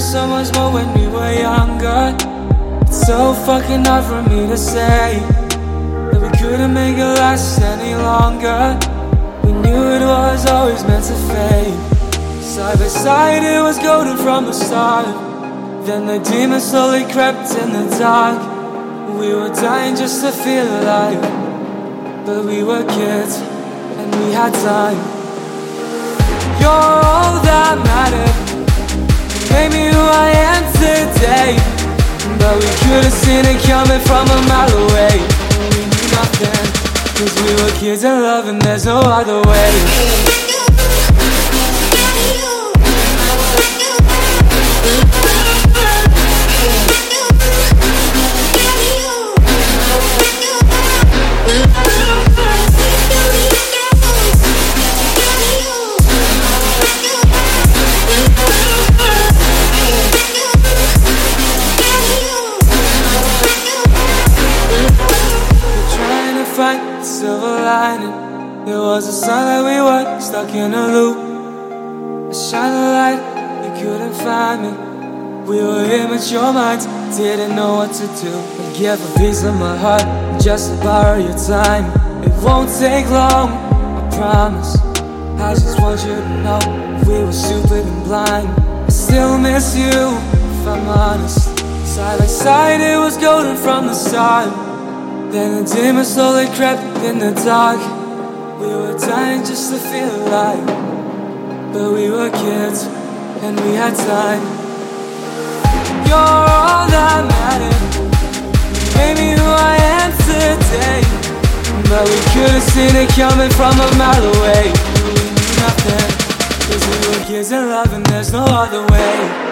so much more when we were younger. It's so fucking hard for me to say that we couldn't make it last any longer. We knew it was always meant to fade. Side by side, it was golden from the start. Then the demon slowly crept in the dark. We were dying just to feel alive. But we were kids and we had time. You're all that mattered. Seen it coming from a mile away. We knew nothing. Cause we were kids in love and there's no other way. Silver lining. There was a sign that we were stuck in a loop. A shining light, you couldn't find me. We were immature minds, didn't know what to do. I give a piece of my heart just to borrow your time. It won't take long, I promise. I just want you to know we were stupid and blind. I still miss you, if I'm honest. Side by side, it was golden from the start. Then the demon slowly crept in the dark. We were dying just to feel alive. But we were kids and we had time. You're all that mattered. Made me who I am today. But we could have seen it coming from a mile away. We knew nothing. Cause we were kids in love and there's no other way.